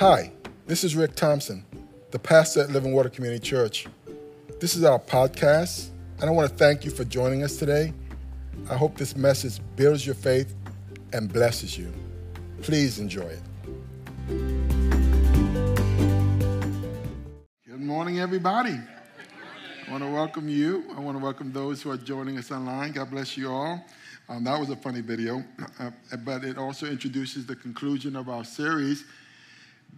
Hi, this is Rick Thompson, the pastor at Living Water Community Church. This is our podcast, and I want to thank you for joining us today. I hope this message builds your faith and blesses you. Please enjoy it. Good morning, everybody. I want to welcome you. I want to welcome those who are joining us online. God bless you all. Um, that was a funny video, uh, but it also introduces the conclusion of our series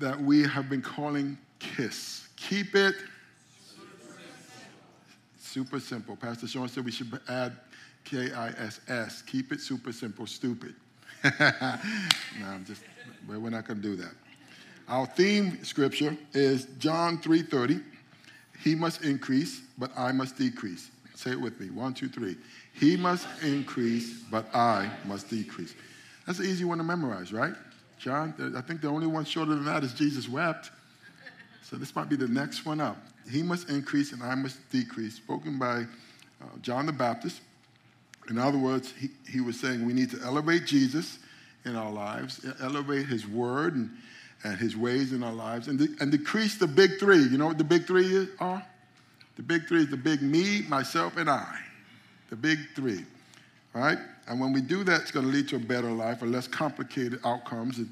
that we have been calling KISS. Keep it super simple. Pastor Sean said we should add K I S S. Keep it super simple, stupid. no, I'm just, we're not going to do that. Our theme scripture is John 3:30. He must increase, but I must decrease. Say it with me. One, two, three. He must increase, but I must decrease. That's an easy one to memorize, right? John, I think the only one shorter than that is Jesus wept. So this might be the next one up. He must increase and I must decrease, spoken by uh, John the Baptist. In other words, he, he was saying we need to elevate Jesus in our lives, elevate his word and, and his ways in our lives, and, de- and decrease the big three. You know what the big three is, are? The big three is the big me, myself, and I. The big three. Right? And when we do that, it's going to lead to a better life, a less complicated outcomes, and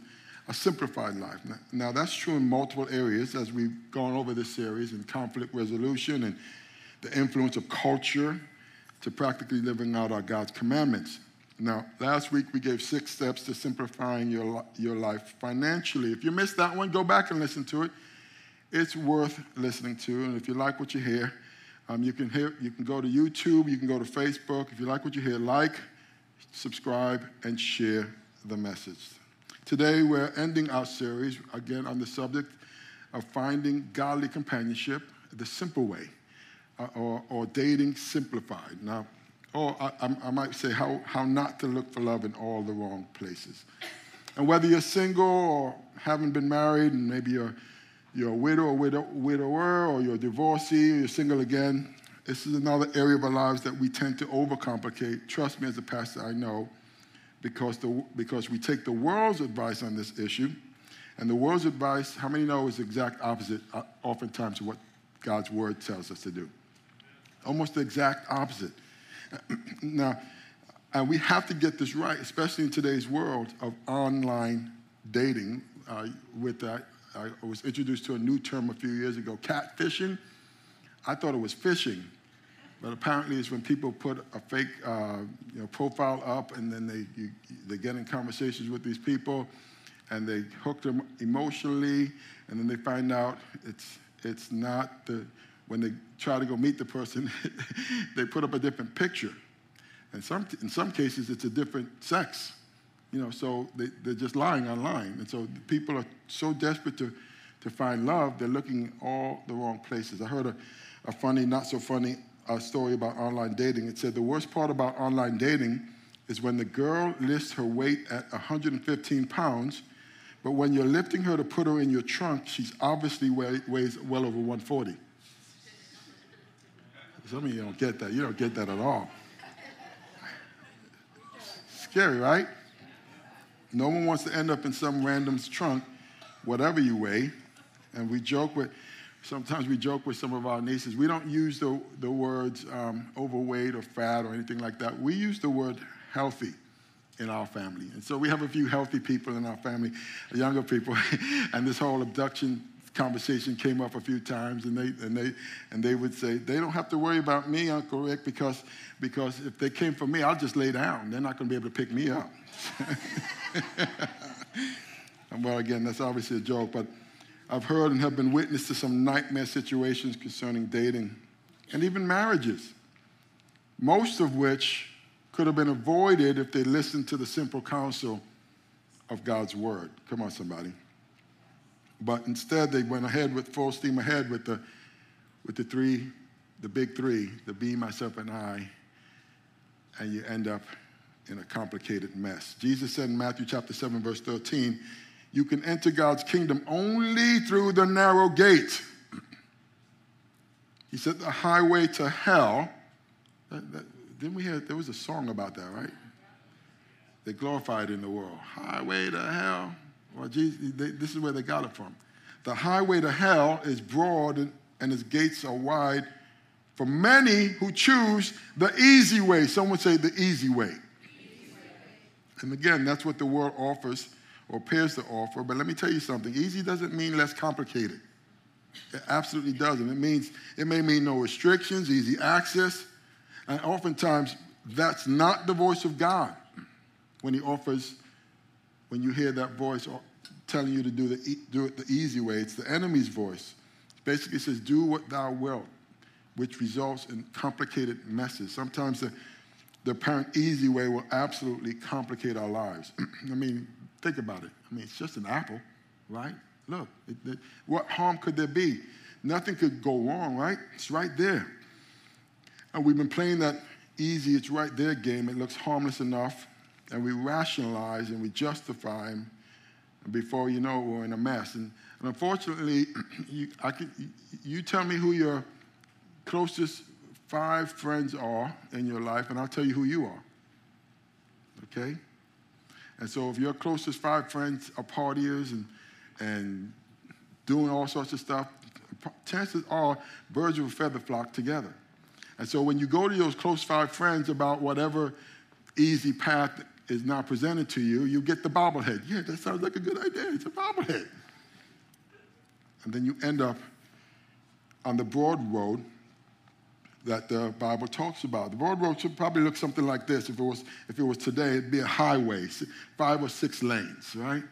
a simplified life. Now, now, that's true in multiple areas as we've gone over this series in conflict resolution and the influence of culture to practically living out our God's commandments. Now, last week we gave six steps to simplifying your, your life financially. If you missed that one, go back and listen to it. It's worth listening to. And if you like what you hear, um, you, can hear, you can go to YouTube, you can go to Facebook. If you like what you hear, like, subscribe, and share the message. Today, we're ending our series again on the subject of finding godly companionship the simple way, uh, or, or dating simplified. Now, or I, I, might say how, how not to look for love in all the wrong places. And whether you're single or haven't been married, and maybe you're, you're a widow or widow, widower, or you're a divorcee, or you're single again, this is another area of our lives that we tend to overcomplicate. Trust me, as a pastor, I know, because, the, because we take the world's advice on this issue, and the world's advice, how many know, is the exact opposite, uh, oftentimes, of what God's word tells us to do? Almost the exact opposite. now, and we have to get this right, especially in today's world of online dating. Uh, with that, I was introduced to a new term a few years ago, catfishing. I thought it was fishing, but apparently, it's when people put a fake uh, you know, profile up and then they, you, they get in conversations with these people and they hook them emotionally, and then they find out it's, it's not the, when they try to go meet the person, they put up a different picture. And some, in some cases, it's a different sex. You know, so they, they're just lying online. And so people are so desperate to, to find love, they're looking all the wrong places. I heard a, a funny, not so funny a story about online dating. It said the worst part about online dating is when the girl lists her weight at 115 pounds, but when you're lifting her to put her in your trunk, she's obviously weigh, weighs well over 140. Some of you don't get that. You don't get that at all. Scary, right? No one wants to end up in some random's trunk, whatever you weigh. And we joke with, sometimes we joke with some of our nieces. We don't use the, the words um, overweight or fat or anything like that. We use the word healthy in our family. And so we have a few healthy people in our family, younger people, and this whole abduction conversation came up a few times and they and they and they would say they don't have to worry about me uncle rick because because if they came for me i'll just lay down they're not going to be able to pick me up well again that's obviously a joke but I've heard and have been witness to some nightmare situations concerning dating and even marriages, most of which could have been avoided if they listened to the simple counsel of God's word. Come on, somebody. But instead, they went ahead with full steam ahead with the, with the three, the big three, the me, myself, and I, and you end up in a complicated mess. Jesus said in Matthew chapter 7, verse 13, you can enter God's kingdom only through the narrow gate. He said the highway to hell. That, that, didn't we hear? There was a song about that, right? They glorified in the world. Highway to hell. Well, Jesus, they, this is where they got it from. The highway to hell is broad and, and its gates are wide for many who choose the easy way. Someone say the easy way. And again, that's what the world offers or appears to offer. But let me tell you something easy doesn't mean less complicated. It absolutely doesn't. It means it may mean no restrictions, easy access, and oftentimes that's not the voice of God when He offers. When you hear that voice telling you to do, the, do it the easy way, it's the enemy's voice. It basically says, "Do what thou wilt," which results in complicated messes. Sometimes the the apparent easy way will absolutely complicate our lives. I mean, think about it. I mean, it's just an apple, right? Look, it, it, what harm could there be? Nothing could go wrong, right? It's right there. And we've been playing that easy, it's right there game. It looks harmless enough. And we rationalize and we justify. And before you know it, we're in a mess. And, and unfortunately, you, I you tell me who your closest five friends are in your life, and I'll tell you who you are. Okay? And so if your closest five friends are partiers and, and doing all sorts of stuff, chances are birds of a feather flock together. And so when you go to those close five friends about whatever easy path is now presented to you, you get the bobblehead. Yeah, that sounds like a good idea. It's a bobblehead. And then you end up on the broad road that the Bible talks about. The broad road should probably look something like this. If it was, if it was today, it'd be a highway, five or six lanes, right?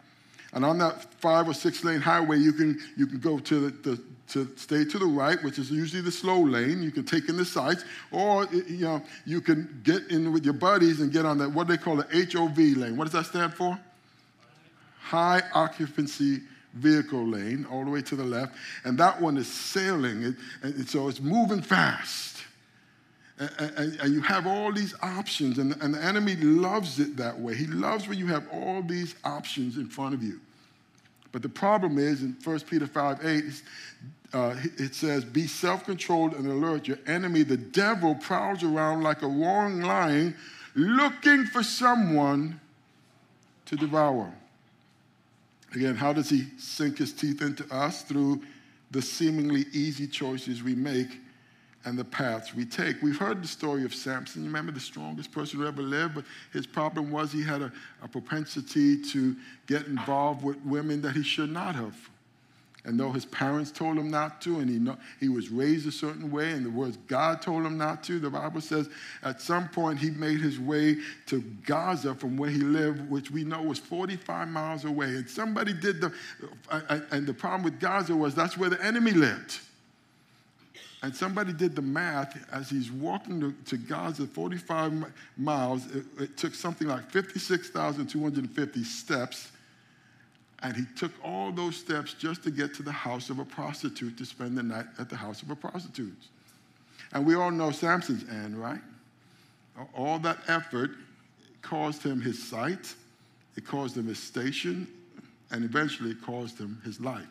And on that five or six lane highway, you can, you can go to the, the to stay to the right, which is usually the slow lane. You can take in the sights, or you know you can get in with your buddies and get on that what they call the HOV lane. What does that stand for? High occupancy vehicle lane, all the way to the left, and that one is sailing, it, and so it's moving fast. And, and, you have all these options, and, and the enemy loves it that way. He loves when you have all these options in front of you. But the problem is in 1 Peter 5 8, uh, it says, Be self controlled and alert. Your enemy, the devil, prowls around like a roaring lion looking for someone to devour. Again, how does he sink his teeth into us? Through the seemingly easy choices we make and the paths we take. We've heard the story of Samson. You remember the strongest person who ever lived, but his problem was he had a, a propensity to get involved with women that he should not have. And though his parents told him not to, and he, know, he was raised a certain way, and the words God told him not to, the Bible says at some point he made his way to Gaza from where he lived, which we know was 45 miles away. And somebody did the, and the problem with Gaza was that's where the enemy lived. And somebody did the math as he's walking to, to Gaza 45 miles. It, it took something like 56,250 steps. And he took all those steps just to get to the house of a prostitute to spend the night at the house of a prostitute. And we all know Samson's end, right? All that effort caused him his sight, it caused him his station, and eventually it caused him his life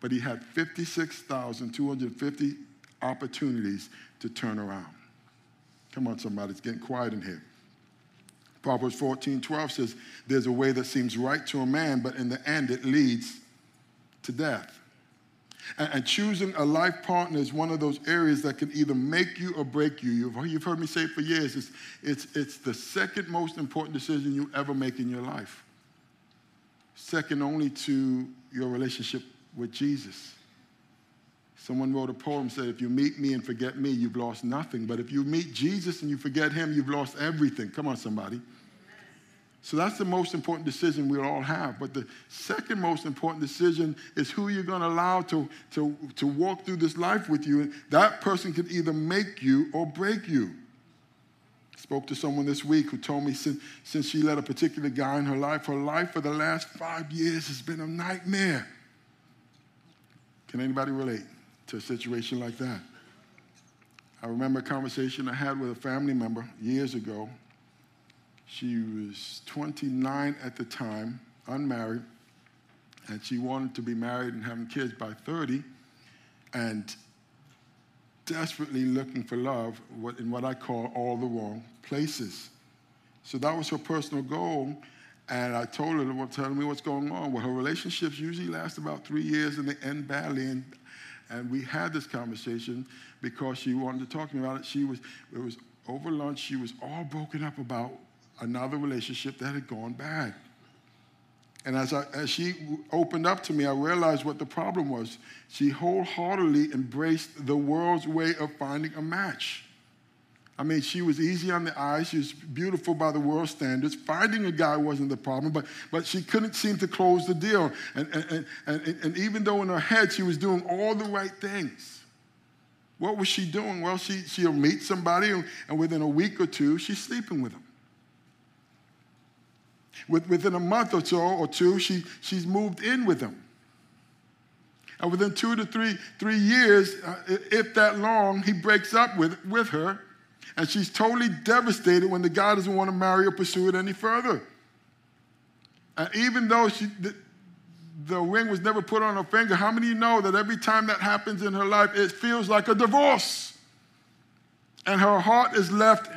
but he had 56,250 opportunities to turn around. Come on, somebody, it's getting quiet in here. Proverbs 14 12 says, There's a way that seems right to a man, but in the end it leads to death. And, and choosing a life partner is one of those areas that can either make you or break you. You've, you've heard me say for years. It's, it's, it's the second most important decision you ever make in your life, second only to your relationship with Jesus. Someone wrote a poem said, If you meet me and forget me, you've lost nothing. But if you meet Jesus and you forget him, you've lost everything. Come on, somebody. So that's the most important decision we'll all have. But the second most important decision is who you're going to allow to, to, to walk through this life with you. That person can either make you or break you. I spoke to someone this week who told me since, since she let a particular guy in her life, her life for the last five years has been a nightmare. Can anybody relate to a situation like that? I remember a conversation I had with a family member years ago. She was 29 at the time, unmarried, and she wanted to be married and having kids by 30, and desperately looking for love in what I call all the wrong places. So that was her personal goal. And I told her, well, tell me what's going on. Well, her relationships usually last about three years and they end badly. And, and we had this conversation because she wanted to talk to me about it. She was, it was over lunch, she was all broken up about another relationship that had gone bad. And as, I, as she opened up to me, I realized what the problem was. She wholeheartedly embraced the world's way of finding a match. I mean, she was easy on the eyes. She was beautiful by the world standards. Finding a guy wasn't the problem, but, but she couldn't seem to close the deal. And, and, and, and, even though in her head she was doing all the right things, what was she doing? Well, she, she'll meet somebody, and, and within a week or two, she's sleeping with him. With, within a month or so or two, she, she's moved in with him. And within two to three, three years, uh, if that long, he breaks up with, with her and she's totally devastated when the guy doesn't want to marry or pursue it any further. And even though she, the, the ring was never put on her finger, how many you know that every time that happens in her life, it feels like a divorce? And her heart is left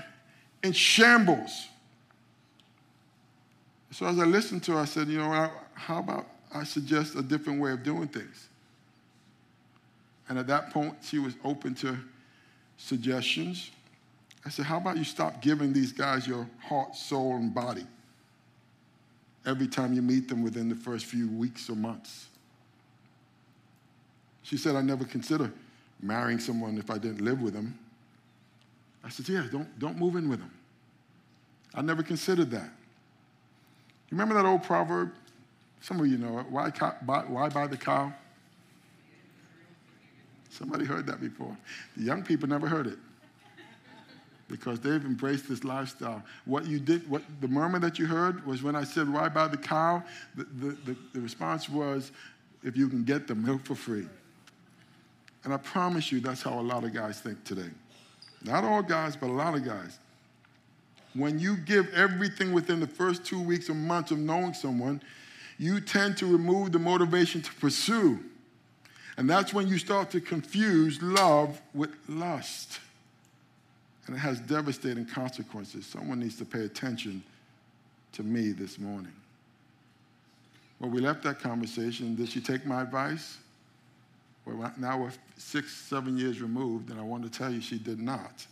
in shambles. So as I listened to her, I said, you know, how about I suggest a different way of doing things? And at that point, she was open to suggestions. I said, How about you stop giving these guys your heart, soul, and body every time you meet them within the first few weeks or months? She said, I never consider marrying someone if I didn't live with them. I said, Yeah, don't, don't move in with them. I never considered that. You remember that old proverb? Some of you know it. Why, buy, why buy the cow? Somebody heard that before. The young people never heard it because they've embraced this lifestyle. What you did, what the murmur that you heard was when I said, why buy the cow? The, the, the, the response was, if you can get the milk for free. And I promise you, that's how a lot of guys think today. Not all guys, but a lot of guys. When you give everything within the first two weeks or months of knowing someone, you tend to remove the motivation to pursue. And that's when you start to confuse love with lust and it has devastating consequences. Someone needs to pay attention to me this morning. Well, we left that conversation. Did she take my advice? Well, now we're six, seven years removed, and I want to tell you she did not.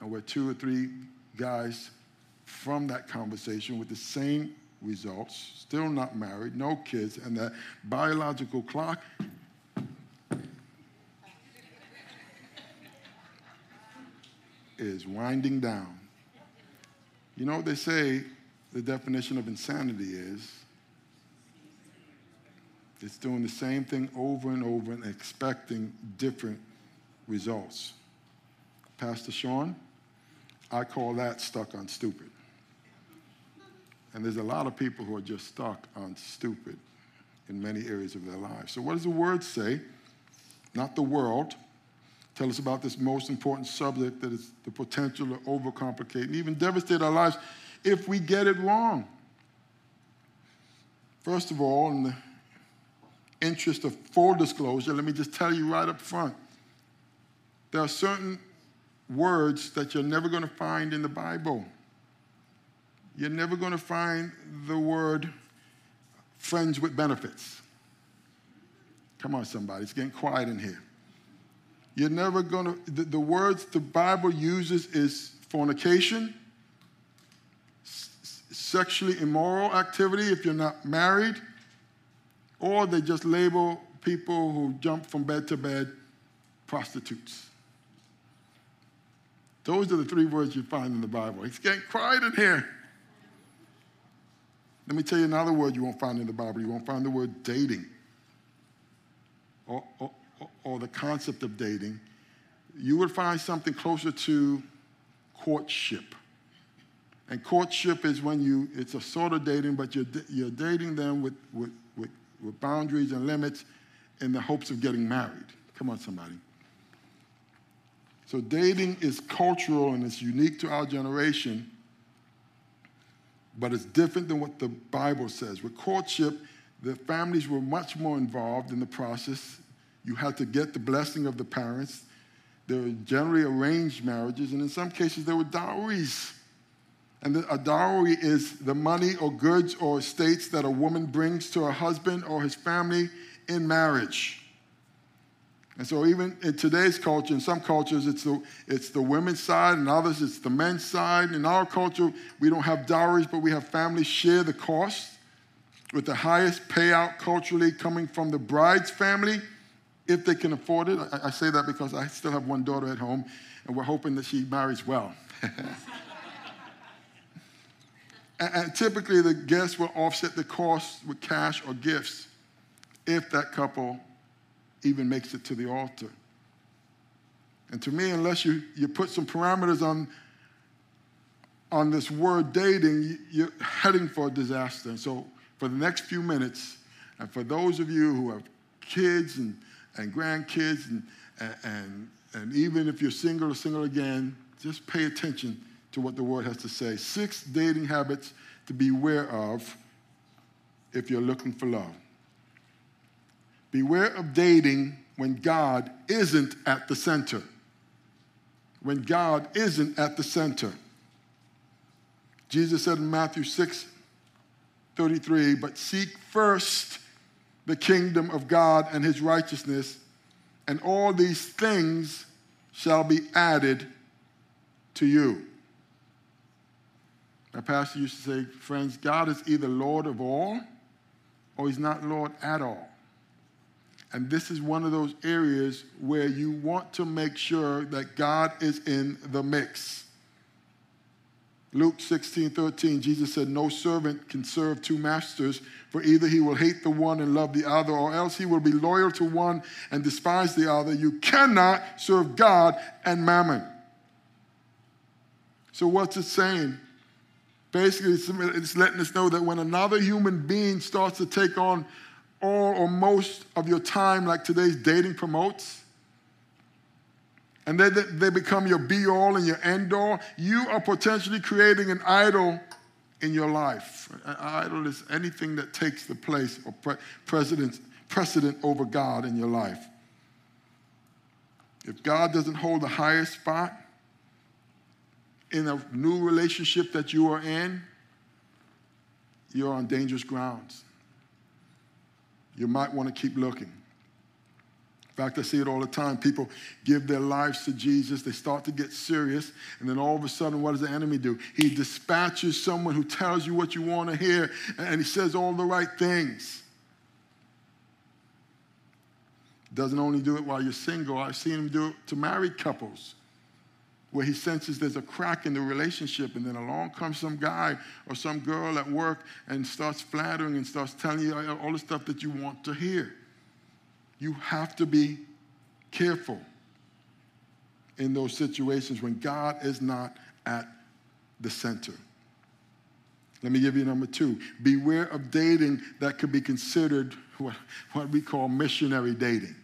And we're two or three guys from that conversation with the same results, still not married, no kids, and that biological clock is winding down. You know what they say the definition of insanity is? It's doing the same thing over and over and expecting different results. Pastor Sean, I call that stuck on stupid. And there's a lot of people who are just stuck on stupid in many areas of their lives. So, what does the word say? Not the world, tell us about this most important subject that is the potential to overcomplicate and even devastate our lives if we get it wrong. First of all, in the interest of full disclosure, let me just tell you right up front there are certain words that you're never going to find in the Bible. You're never going to find the word friends with benefits. Come on, somebody, it's getting quiet in here. You're never going to, the, the, words the Bible uses is fornication, s- sexually immoral activity if you're not married, or they just label people who jump from bed to bed prostitutes. Those are the three words you find in the Bible. It's getting quiet in here. Let me tell you another word you won't find in the Bible. You won't find the word dating or, or the concept of dating, you would find something closer to courtship. And courtship is when you, it's a sort of dating, but you're, you're dating them with, with, with, with boundaries and limits in the hopes of getting married. Come on, somebody. So dating is cultural and it's unique to our generation, but it's different than what the Bible says. With courtship, the families were much more involved in the process. You had to get the blessing of the parents. There were generally arranged marriages, and in some cases, there were dowries. And a dowry is the money or goods or estates that a woman brings to her husband or his family in marriage. And so, even in today's culture, in some cultures, it's the, it's the women's side, and others, it's the men's side. In our culture, we don't have dowries, but we have families share the cost, with the highest payout culturally coming from the bride's family, if they can afford it. I, I say that because I still have one daughter at home, and we're hoping that she marries well. and, and typically, the guests will offset the cost with cash or gifts if that couple even makes it to the altar. And to me, unless you, you put some parameters on, on this word dating, you're heading for a disaster. And so, for the next few minutes, and for those of you who have kids and, and grandkids, and, and, and even if you're single or single again, just pay attention to what the word has to say. Six dating habits to beware of if you're looking for love. Beware of dating when God isn't at the center. When God isn't at the center. Jesus said in Matthew 6 33, but seek first the kingdom of God and his righteousness, and all these things shall be added to you. My pastor used to say, friends, God is either Lord of all or he's not Lord at all. And this is one of those areas where you want to make sure that God is in the mix. Luke 16, 13, Jesus said, No servant can serve two masters, for either he will hate the one and love the other, or else he will be loyal to one and despise the other. You cannot serve God and mammon. So, what's it saying? Basically, it's letting us know that when another human being starts to take on all or most of your time, like today's dating promotes, and then they become your be all and your end all, you are potentially creating an idol in your life. An idol is anything that takes the place or pre- precedent over God in your life. If God doesn't hold the highest spot in a new relationship that you are in, you're on dangerous grounds you might want to keep looking. In fact, I see it all the time. People give their lives to Jesus, they start to get serious, and then all of a sudden, what does the enemy do? He dispatches someone who tells you what you want to hear, and he says all the right things. Doesn't only do it while you're single, I've seen him do it to married couples where he senses there's a crack in the relationship, and then along comes some guy or some girl at work and starts flattering and starts telling you all the stuff that you want to hear. You have to be careful in those situations when God is not at the center. Let me give you number two. Beware of dating that could be considered what, what we call missionary dating.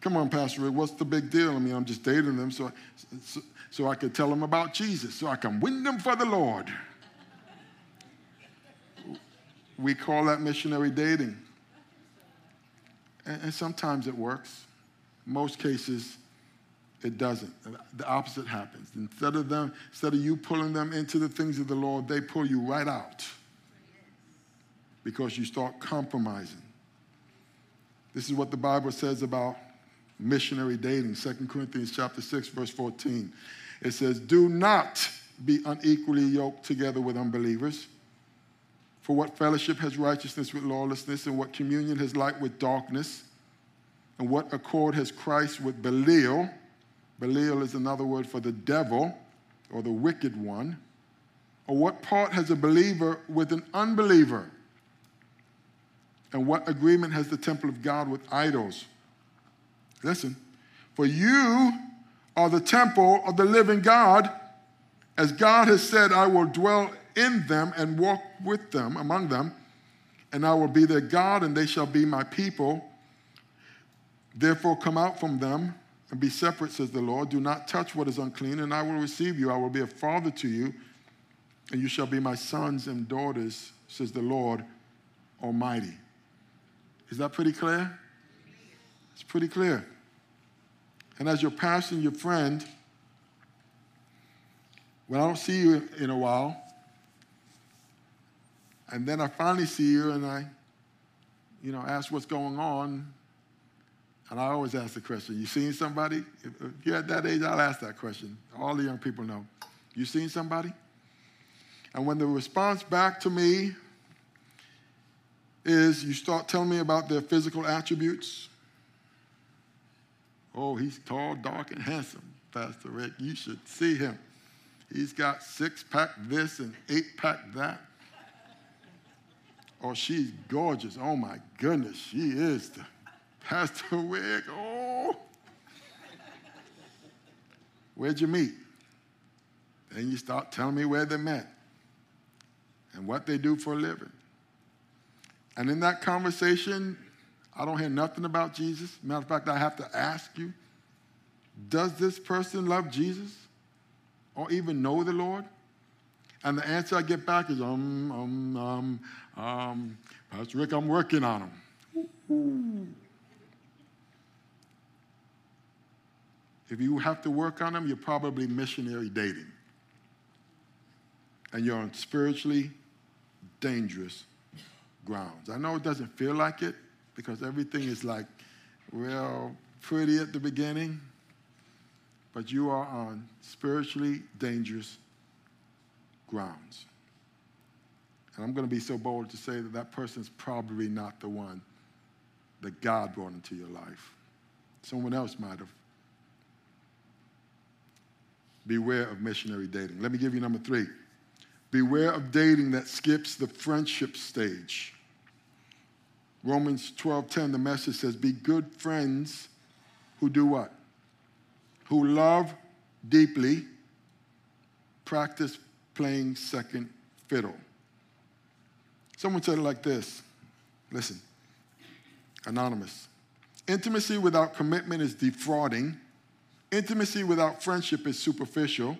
Come on, Pastor Rick, what's the big deal? I mean, I'm just dating them so, so, so I could tell them about Jesus, so I can win them for the Lord. We call that missionary dating. And, and sometimes it works. Most cases, it doesn't. The opposite happens. Instead of them, instead of you pulling them into the things of the Lord, they pull you right out because you start compromising. This is what the Bible says about missionary dating. 2 Corinthians chapter 6, verse 14. It says, Do not be unequally yoked together with unbelievers. For what fellowship has righteousness with lawlessness, and what communion has light with darkness? And what accord has Christ with Belial? Belial is another word for the devil or the wicked one. Or what part has a believer with an unbeliever? And what agreement has the temple of God with idols? Listen, for you are the temple of the living God. As God has said, I will dwell in them and walk with them, among them, and I will be their God, and they shall be my people. Therefore, come out from them and be separate, says the Lord. Do not touch what is unclean, and I will receive you. I will be a father to you, and you shall be my sons and daughters, says the Lord Almighty. Is that pretty clear? It's pretty clear. And as your pastor and your friend, when I don't see you in a while, and then I finally see you and I, you know, ask what's going on, and I always ask the question, you seen somebody? If you're at that age, I'll ask that question. All the young people know. You seen somebody? And when the response back to me is you start telling me about their physical attributes. Oh, he's tall, dark, and handsome, Pastor Rick. You should see him. He's got six pack this and eight pack that. Oh, she's gorgeous. Oh my goodness, she is the Pastor Rick. Oh. Where'd you meet? Then you start telling me where they met and what they do for a living. And in that conversation, I don't hear nothing about Jesus. Matter of fact, I have to ask you Does this person love Jesus or even know the Lord? And the answer I get back is, um, um, um, um, Pastor Rick, I'm working on them. If you have to work on them, you're probably missionary dating. And you're on spiritually dangerous grounds. I know it doesn't feel like it because everything is like, well, pretty at the beginning, but you are on spiritually dangerous grounds. And I'm going to be so bold to say that that person's probably not the one that God brought into your life. Someone else might have. Beware of missionary dating. Let me give you number three. Beware of dating that skips the friendship stage. Romans 12:10, the message says, Be good friends who do what? Who love deeply, practice playing second fiddle. Someone said it like this. Listen, anonymous. Intimacy without commitment is defrauding. Intimacy without friendship is superficial.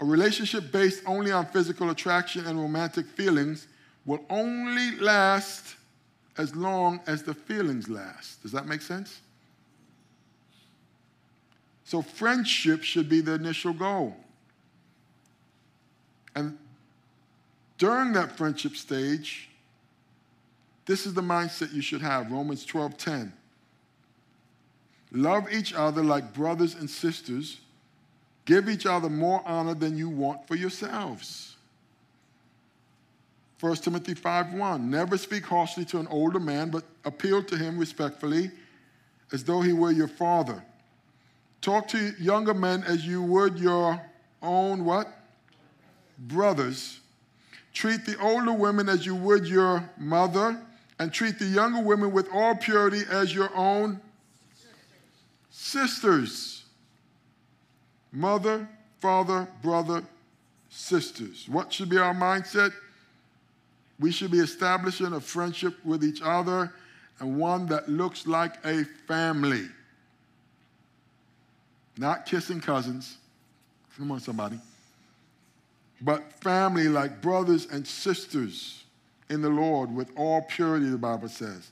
A relationship based only on physical attraction and romantic feelings will only last as long as the feelings last. Does that make sense? So, friendship should be the initial goal. And during that friendship stage, this is the mindset you should have Romans 12 10. Love each other like brothers and sisters Give each other more honor than you want for yourselves. 1 Timothy 5:1 Never speak harshly to an older man, but appeal to him respectfully as though he were your father. Talk to younger men as you would your own what? Brothers. Treat the older women as you would your mother, and treat the younger women with all purity as your own sisters mother, father, brother, sisters. What should be our mindset? We should be establishing a friendship with each other and one that looks like a family. Not kissing cousins. Come on, somebody. But family like brothers and sisters in the Lord with all purity, the Bible says.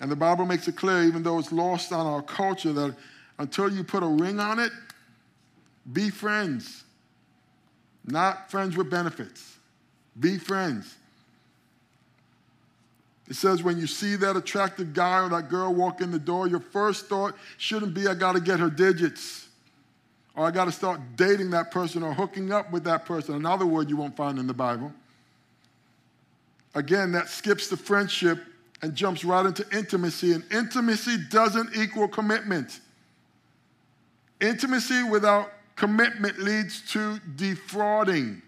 And the Bible makes it clear, even though it's lost on our culture, that until you put a ring on it, be friends. Not friends with benefits. Be friends. It says when you see that attractive guy or that girl walk in the door, your first thought shouldn't be, I got to get her digits. Or I got to start dating that person or hooking up with that person. Another word you won't find in the Bible. Again, that skips the friendship and jumps right into intimacy. And intimacy doesn't equal commitment. Intimacy without commitment leads to defrauding.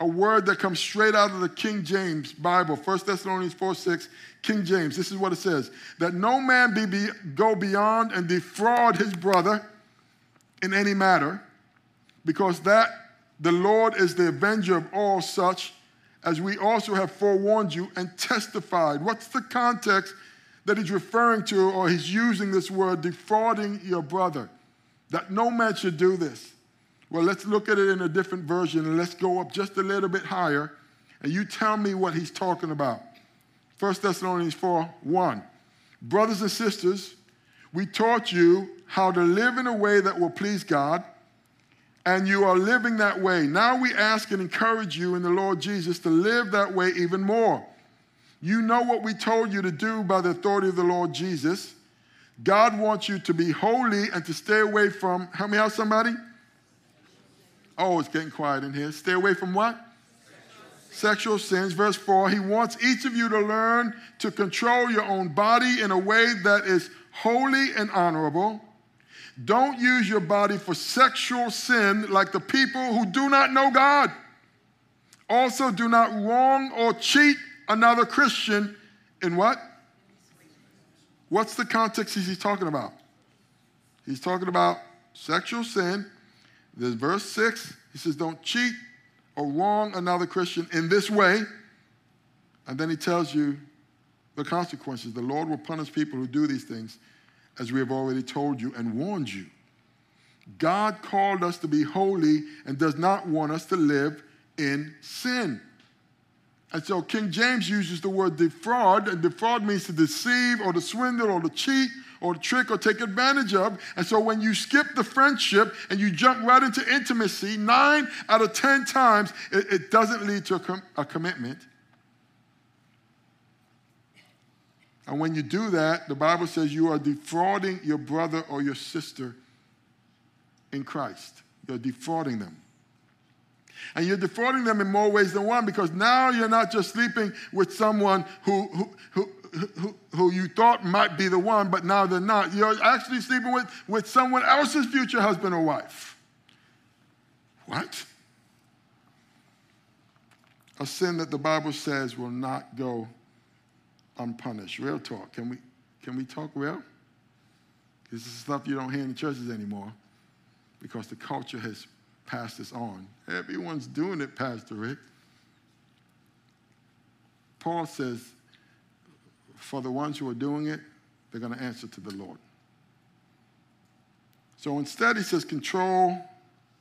A word that comes straight out of the King James Bible, 1 Thessalonians 4 6, King James. This is what it says that no man be, be go beyond and defraud his brother in any matter, because that the Lord is the avenger of all such, as we also have forewarned you and testified. What's the context that he's referring to, or he's using this word, defrauding your brother? that no man should do this. Well, let's look at it in a different version and let's go up just a little bit higher and you tell me what he's talking about. 1 Thessalonians 4 1. Brothers and sisters, we taught you how to live in a way that will please God, and you are living that way. Now we ask and encourage you in the Lord Jesus to live that way even more. You know what we told you to do by the authority of the Lord Jesus. God wants you to be holy and to stay away from, help me out, somebody? Oh, it's getting quiet in here. Stay away from what? Sexual sins. Verse 4 He wants each of you to learn to control your own body in a way that is holy and honorable. Don't use your body for sexual sin like the people who do not know God. Also, do not wrong or cheat another Christian in what? What's the context he's talking about? He's talking about sexual sin. There's verse 6. He says, Don't cheat or wrong another Christian in this way. And then he tells you the consequences. The Lord will punish people who do these things, as we have already told you and warned you. God called us to be holy and does not want us to live in sin. And so King James uses the word defraud, and defraud means to deceive or to swindle or to cheat or to trick or take advantage of. And so when you skip the friendship and you jump right into intimacy, nine out of 10 times, it, it doesn't lead to a, com- a commitment. And when you do that, the Bible says you are defrauding your brother or your sister in Christ. You're defrauding them. And you're defrauding them in more ways than one because now you're not just sleeping with someone who, who, who, who, who you thought might be the one, but now they're not. You're actually sleeping with, with someone else's future husband or wife. What? A sin that the Bible says will not go unpunished. Real talk. Can we, can we talk real? This is stuff you don't hear in the churches anymore because the culture has passed this on. Everyone's doing it, Pastor Rick. Paul says, for the ones who are doing it, they're going to answer to the Lord. So instead, he says, control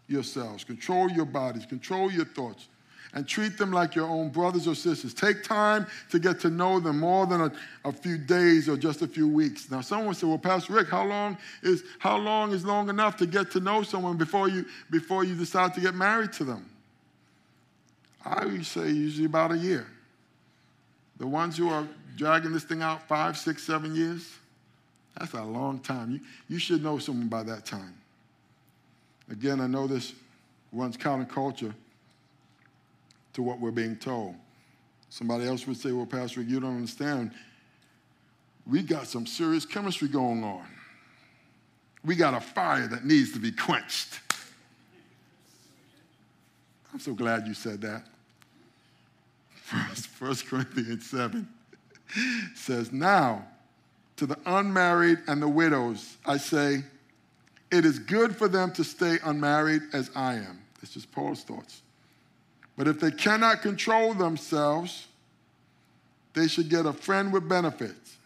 yourselves, control your bodies, control your thoughts, and treat them like your own brothers or sisters. Take time to get to know them more than a, a few days or just a few weeks. Now, someone said, "Well, Pastor Rick, how long is how long is long enough to get to know someone before you before you decide to get married to them?" I would say usually about a year. The ones who are dragging this thing out five, six, seven years, that's a long time. You, you should know someone by that time. Again, I know this runs counterculture to what we're being told. Somebody else would say, Well, Pastor, you don't understand. We got some serious chemistry going on. We got a fire that needs to be quenched. I'm so glad you said that. First, First Corinthians 7 says, Now, to the unmarried and the widows, I say, it is good for them to stay unmarried as I am. This just Paul's thoughts. But if they cannot control themselves, they should get a friend with benefits.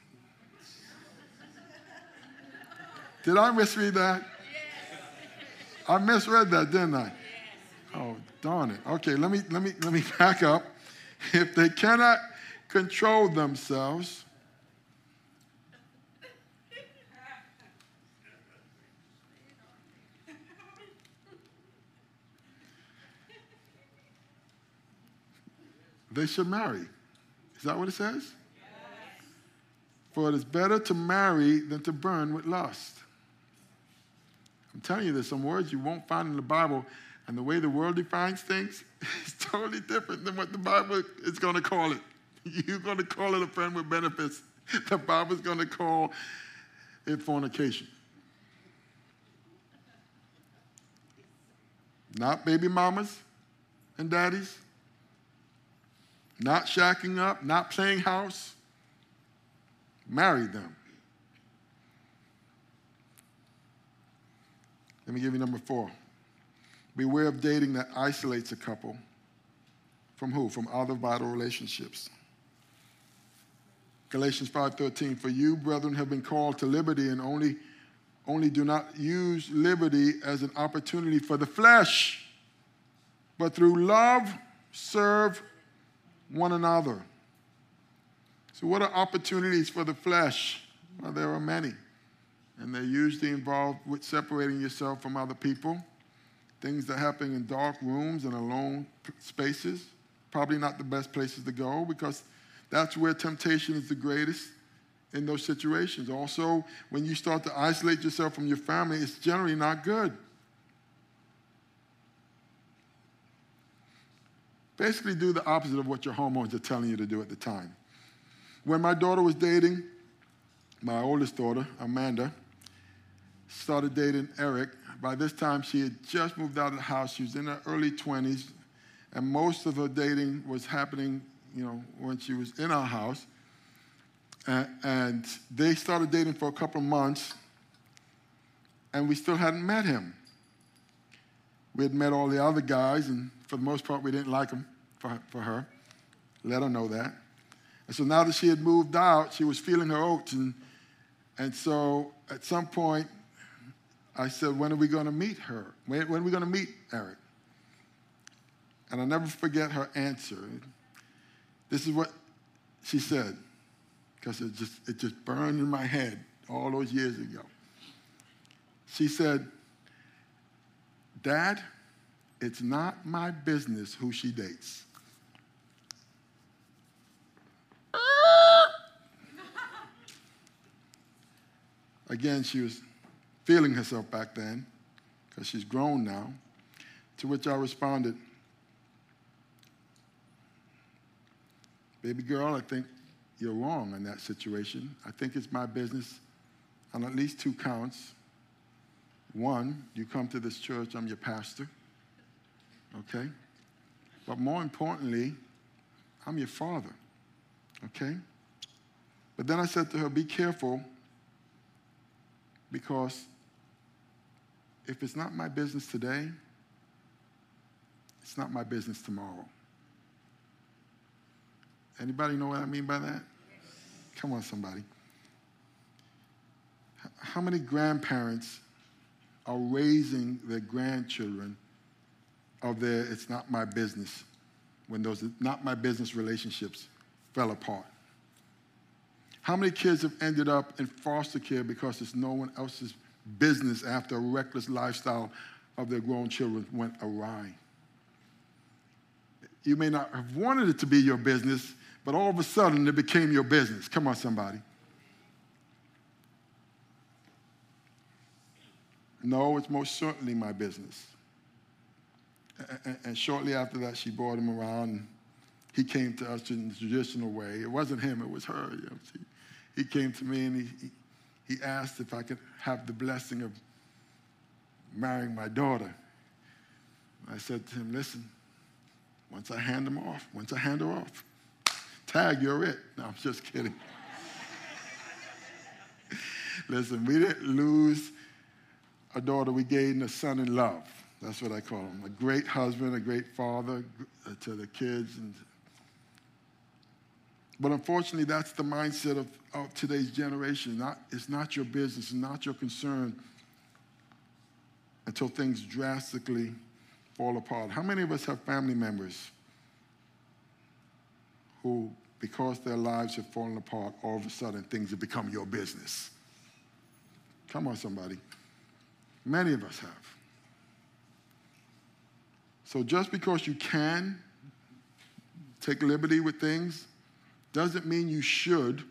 Did I misread that? I misread that, didn't I? Oh, darn it. Okay, let me let me let me back up. If they cannot control themselves, they should marry. Is that what it says? Yes. For it is better to marry than to burn with lust. I'm telling you, there's some words you won't find in the Bible, and the way the world defines things is totally different than what the Bible is going to call it. You're going to call it a friend with benefits. The Bible's going to call it fornication. Not baby mamas and daddies, not shacking up, not playing house. Marry them. Let me give you number four. Beware of dating that isolates a couple. From who? From other vital relationships. Galatians 5:13 For you brethren have been called to liberty and only only do not use liberty as an opportunity for the flesh but through love serve one another. So, what are opportunities for the flesh? Well, there are many. And they're usually involved with separating yourself from other people. things that happen in dark rooms and alone spaces. Probably not the best places to go because that's where temptation is the greatest in those situations. Also, when you start to isolate yourself from your family, it's generally not good. Basically, do the opposite of what your hormones are telling you to do at the time. When my daughter was dating, my oldest daughter, Amanda, started dating Eric. By this time, she had just moved out of the house. She was in her early 20s, and most of her dating was happening, you know, when she was in our house. And, and they started dating for a couple of months, and we still hadn't met him. We had met all the other guys, and for the most part, we didn't like them for, for her. Let her know that. And so now that she had moved out, she was feeling her oats. And, and so at some point, I said, When are we going to meet her? When, when are we going to meet Eric? And I'll never forget her answer. This is what she said, because it just, it just burned in my head all those years ago. She said, Dad, it's not my business who she dates. Again, she was feeling herself back then because she's grown now. To which I responded, Baby girl, I think you're wrong in that situation. I think it's my business on at least two counts. One, you come to this church, I'm your pastor. Okay? But more importantly, I'm your father. Okay? But then I said to her, Be careful because if it's not my business today, it's not my business tomorrow. Anybody know what I mean by that? Come on, somebody. How many grandparents are raising their grandchildren of their it's not my business when those not my business relationships fell apart? How many kids have ended up in foster care because it's no one else's business after a reckless lifestyle of their grown children went awry? You may not have wanted it to be your business, but all of a sudden it became your business. Come on, somebody. No, it's most certainly my business. And shortly after that, she brought him around. He came to us in the traditional way. It wasn't him, it was her. You know, she, he came to me and he, he asked if I could have the blessing of marrying my daughter. I said to him, listen, once I hand him off, once I hand her off, tag, you're it. No, I'm just kidding. listen, we didn't lose a daughter, we gained a son in love. That's what I call him. A great husband, a great father uh, to the kids and but unfortunately, that's the mindset of, of today's generation. Not, it's not your business, it's not your concern until things drastically fall apart. How many of us have family members who, because their lives have fallen apart, all of a sudden things have become your business? Come on, somebody. Many of us have. So just because you can take liberty with things doesn't mean you should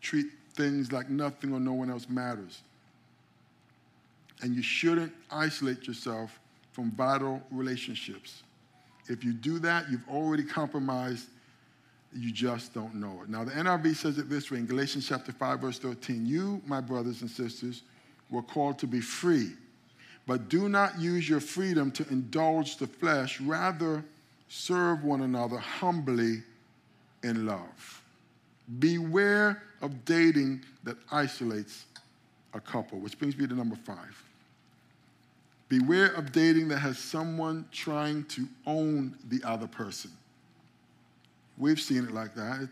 treat things like nothing or no one else matters. And you shouldn't isolate yourself from vital relationships. If you do that, you've already compromised. You just don't know it. Now, the NIV says it this way in Galatians chapter 5, verse 13 You, my brothers and sisters, were called to be free but do not use your freedom to indulge the flesh. Rather, serve one another humbly in love. Beware of dating that isolates a couple, which brings me to number five. Beware of dating that has someone trying to own the other person. We've seen it like that.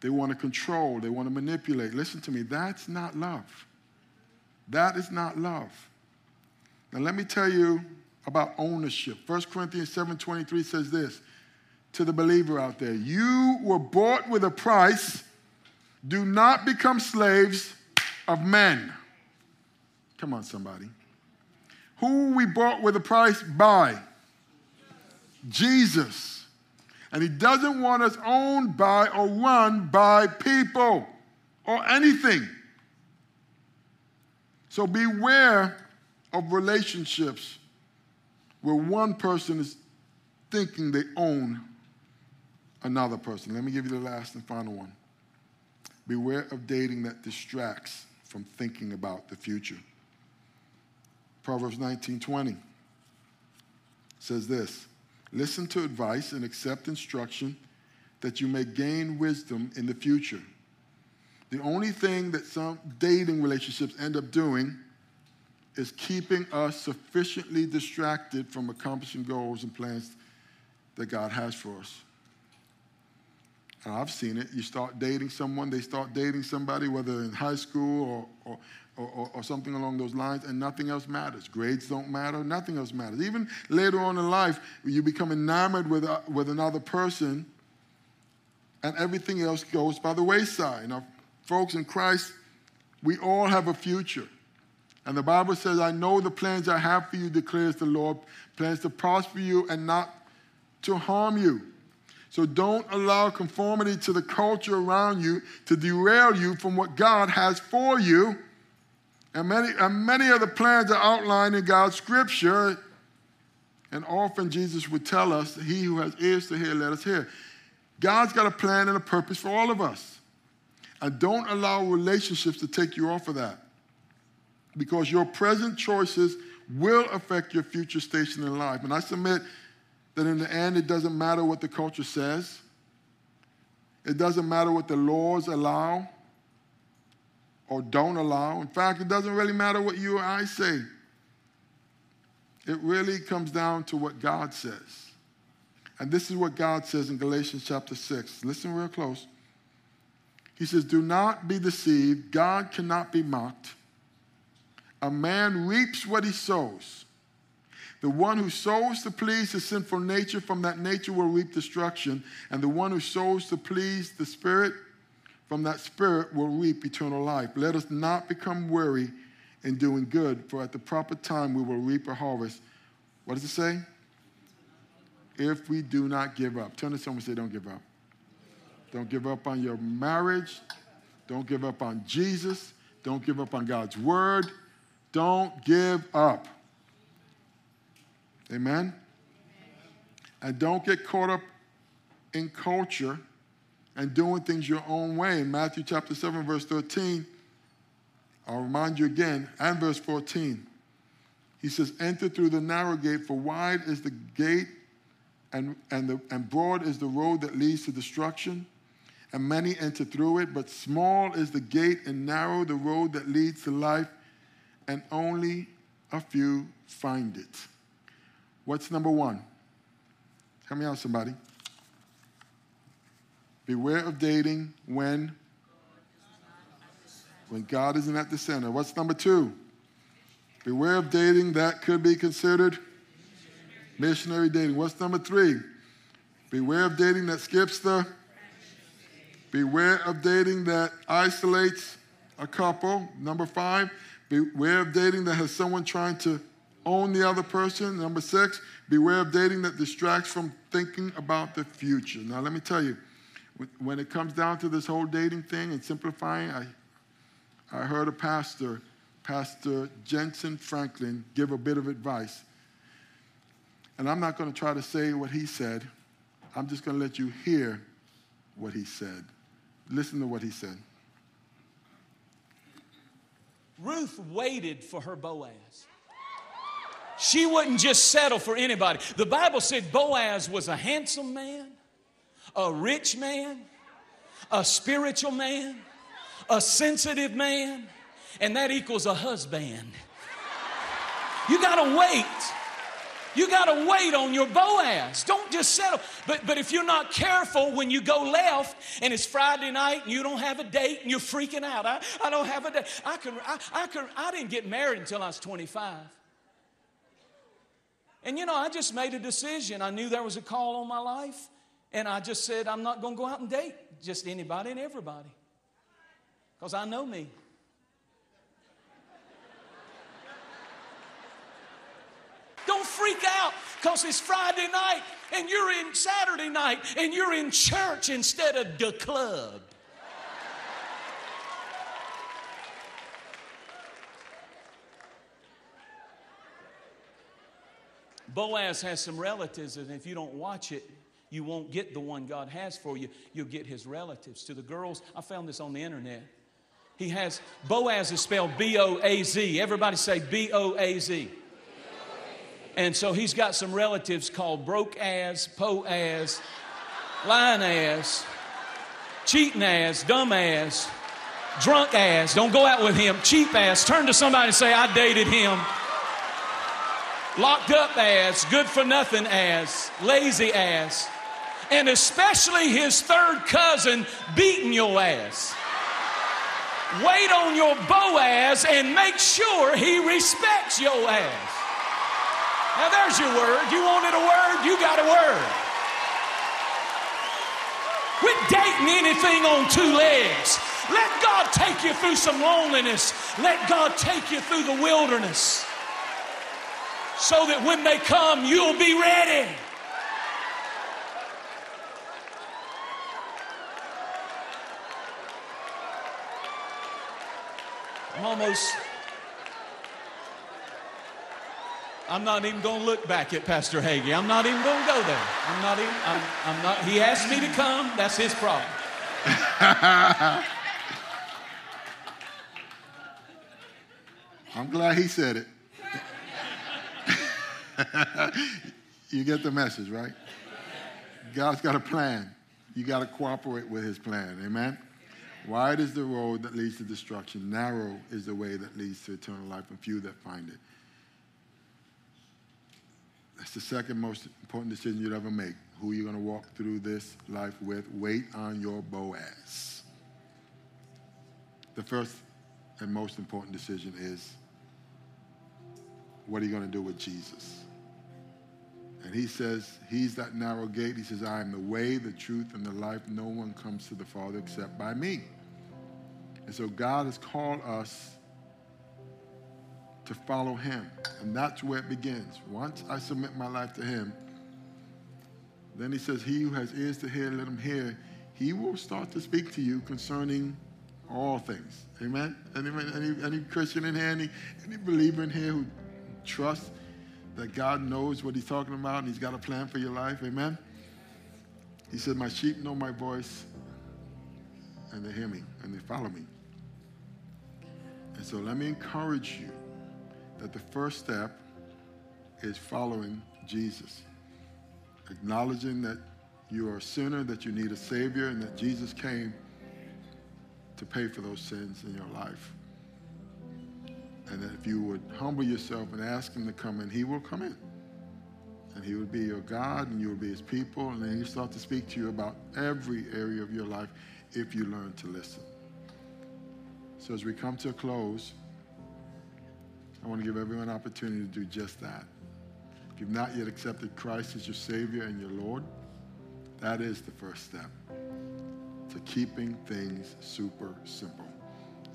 They want to control, they want to manipulate. Listen to me, that's not love. That is not love. Now let me tell you about ownership. 1 Corinthians 7:23 says this to the believer out there, you were bought with a price. Do not become slaves of men. Come on, somebody. Who we bought with a price by? Jesus. And he doesn't want us owned by or run by people or anything. So beware of relationships where one person is thinking they own another person. Let me give you the last and final one. Beware of dating that distracts from thinking about the future. Proverbs 19:20 says this, listen to advice and accept instruction that you may gain wisdom in the future. The only thing that some dating relationships end up doing is keeping us sufficiently distracted from accomplishing goals and plans that God has for us. And I've seen it. You start dating someone, they start dating somebody, whether in high school or, or, or, or, something along those lines, and nothing else matters. Grades don't matter, nothing else matters. Even later on in life, you become enamored with, uh, with another person, and everything else goes by the wayside. Now, folks in Christ, we all have a future. And the Bible says, I know the plans I have for you, declares the Lord, plans to prosper you and not to harm you. So don't allow conformity to the culture around you to derail you from what God has for you. And many, and many of the plans are outlined in God's scripture. And often Jesus would tell us, He who has ears to hear, let us hear. God's got a plan and a purpose for all of us. And don't allow relationships to take you off of that. Because your present choices will affect your future station in life. And I submit that in the end, it doesn't matter what the culture says, it doesn't matter what the laws allow or don't allow. In fact, it doesn't really matter what you or I say. It really comes down to what God says. And this is what God says in Galatians chapter 6. Listen real close. He says, Do not be deceived. God cannot be mocked. A man reaps what he sows. The one who sows to please his sinful nature from that nature will reap destruction, and the one who sows to please the Spirit from that Spirit will reap eternal life. Let us not become weary in doing good, for at the proper time we will reap a harvest. What does it say? If we do not give up. Turn to someone and say, Don't give up. Don't give up on your marriage. Don't give up on Jesus. Don't give up on God's word. Don't give up. Amen? And don't get caught up in culture and doing things your own way. In Matthew chapter 7, verse 13, I'll remind you again, and verse 14, he says, Enter through the narrow gate, for wide is the gate and, and, the, and broad is the road that leads to destruction, and many enter through it, but small is the gate and narrow the road that leads to life, and only a few find it. What's number one? Help me out, somebody. Beware of dating when when God isn't at the center. What's number two? Beware of dating that could be considered missionary dating. What's number three? Beware of dating that skips the. Beware of dating that isolates a couple. Number five, beware of dating that has someone trying to own the other person. Number six, beware of dating that distracts from thinking about the future. Now, let me tell you, when it comes down to this whole dating thing and simplifying, I, I heard a pastor, Pastor Jentezen Franklin, give a bit of advice. And I'm not going to try to say what he said. I'm just going to let you hear what he said. Listen to what he said. Ruth waited for her Boaz. She wouldn't just settle for anybody. The Bible said Boaz was a handsome man, a rich man, a spiritual man, a sensitive man, and that equals a husband. You gotta wait. You gotta wait on your Boaz. Don't just settle. But but if you're not careful when you go left and it's Friday night and you don't have a date and you're freaking out. I, I don't have a date. I could I, I could I didn't get married until I was 25. And you know, I just made a decision. I knew there was a call on my life. And I just said, I'm not going to go out and date just anybody and everybody. Because I know me. Don't freak out because it's Friday night and you're in Saturday night and you're in church instead of the club. Boaz has some relatives, and if you don't watch it, you won't get the one God has for you. You'll get his relatives. To the girls, I found this on the internet. He has, Boaz is spelled B O A Z. Everybody say B O A Z. And so he's got some relatives called broke ass, po ass, lying ass, cheating ass, dumb ass, drunk ass. Don't go out with him, cheap ass. Turn to somebody and say, I dated him locked up ass, good for nothing ass, lazy ass, and especially his third cousin beating your ass. Wait on your Boaz and make sure he respects your ass. Now, there's your word. You wanted a word, you got a word. Quit dating anything on two legs. Let God take you through some loneliness. Let God take you through the wilderness so that when they come, you'll be ready. I'm almost. I'm not even going to look back at Pastor Hagee. I'm not even going to go there. I'm not even. I'm, I'm not. He asked me to come. That's his problem. I'm glad he said it. you get the message, right? God's got a plan. You got to cooperate with his plan. Amen? Wide is the road that leads to destruction, narrow is the way that leads to eternal life, and few that find it. That's the second most important decision you'd ever make. Who you're going to walk through this life with. Wait on your Boaz. The first and most important decision is what are you going to do with Jesus? And he says, He's that narrow gate. He says, I am the way, the truth, and the life. No one comes to the Father except by me. And so God has called us to follow him. And that's where it begins. Once I submit my life to him, then he says, He who has ears to hear, let him hear. He will start to speak to you concerning all things. Amen? Any, any, any Christian in here, any, any believer in here who trusts that God knows what he's talking about and he's got a plan for your life. Amen? He said, My sheep know my voice and they hear me and they follow me. And so let me encourage you that the first step is following Jesus, acknowledging that you are a sinner, that you need a Savior, and that Jesus came to pay for those sins in your life. And that if you would humble yourself and ask him to come in, he will come in. And he would be your God and you will be his people. And then he'll start to speak to you about every area of your life if you learn to listen. So as we come to a close, I want to give everyone an opportunity to do just that. If you've not yet accepted Christ as your Savior and your Lord, that is the first step to keeping things super simple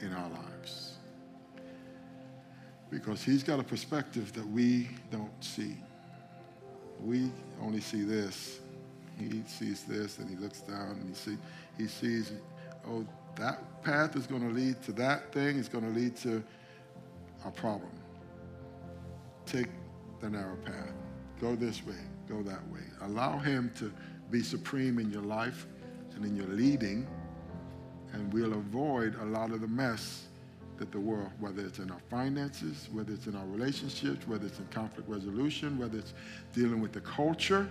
in our lives because he's got a perspective that we don't see. We only see this. He sees this and he looks down and he, see, he sees, oh, that path is going to lead to that thing, it's going to lead to a problem. Take the narrow path. Go this way, go that way. Allow him to be supreme in your life and in your leading, and we'll avoid a lot of the mess that the world, whether it's in our finances, whether it's in our relationships, whether it's in conflict resolution, whether it's dealing with the culture,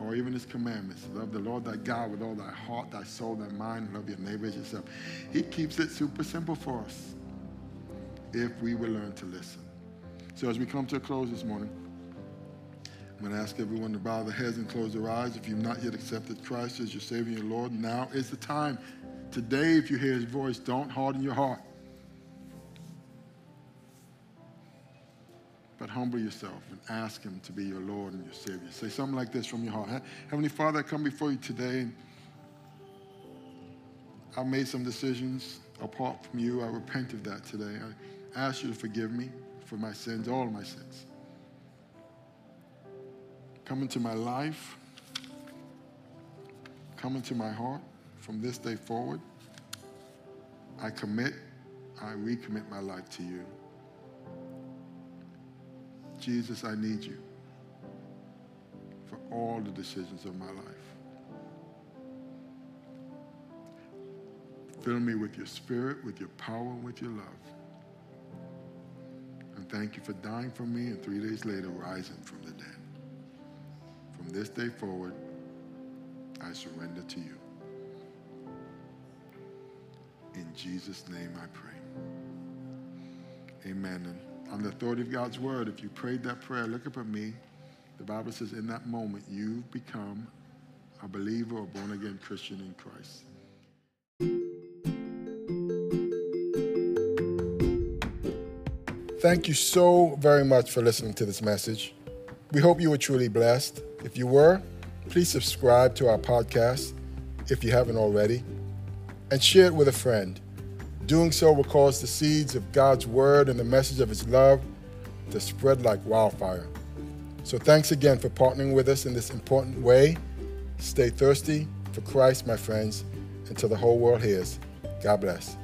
or even his commandments. Love the Lord thy God with all thy heart, thy soul, thy mind, and love your neighbor as yourself. He keeps it super simple for us if we will learn to listen. So as we come to a close this morning, I'm going to ask everyone to bow their heads and close their eyes. If you've not yet accepted Christ as your Savior and Lord, now is the time Today, if you hear his voice, don't harden your heart. But humble yourself and ask him to be your Lord and your Savior. Say something like this from your heart. Heavenly Father, I come before you today. I've made some decisions apart from you. I repent of that today. I ask you to forgive me for my sins, all my sins. Come into my life. Come into my heart from this day forward. I commit, I recommit my life to you. Jesus, I need you for all the decisions of my life. Fill me with your spirit, with your power, and with your love. Thank you for dying for me and three days later rising from the dead. From this day forward, I surrender to you. In Jesus' name I pray. Amen. And on the authority of God's word, if you prayed that prayer, look up at me. The Bible says in that moment, you've become a believer or born again Christian in Christ. Thank you so very much for listening to this message. We hope you were truly blessed. If you were, please subscribe to our podcast if you haven't already and share it with a friend. Doing so will cause the seeds of God's word and the message of his love to spread like wildfire. So thanks again for partnering with us in this important way. Stay thirsty for Christ, my friends, until the whole world hears. God bless.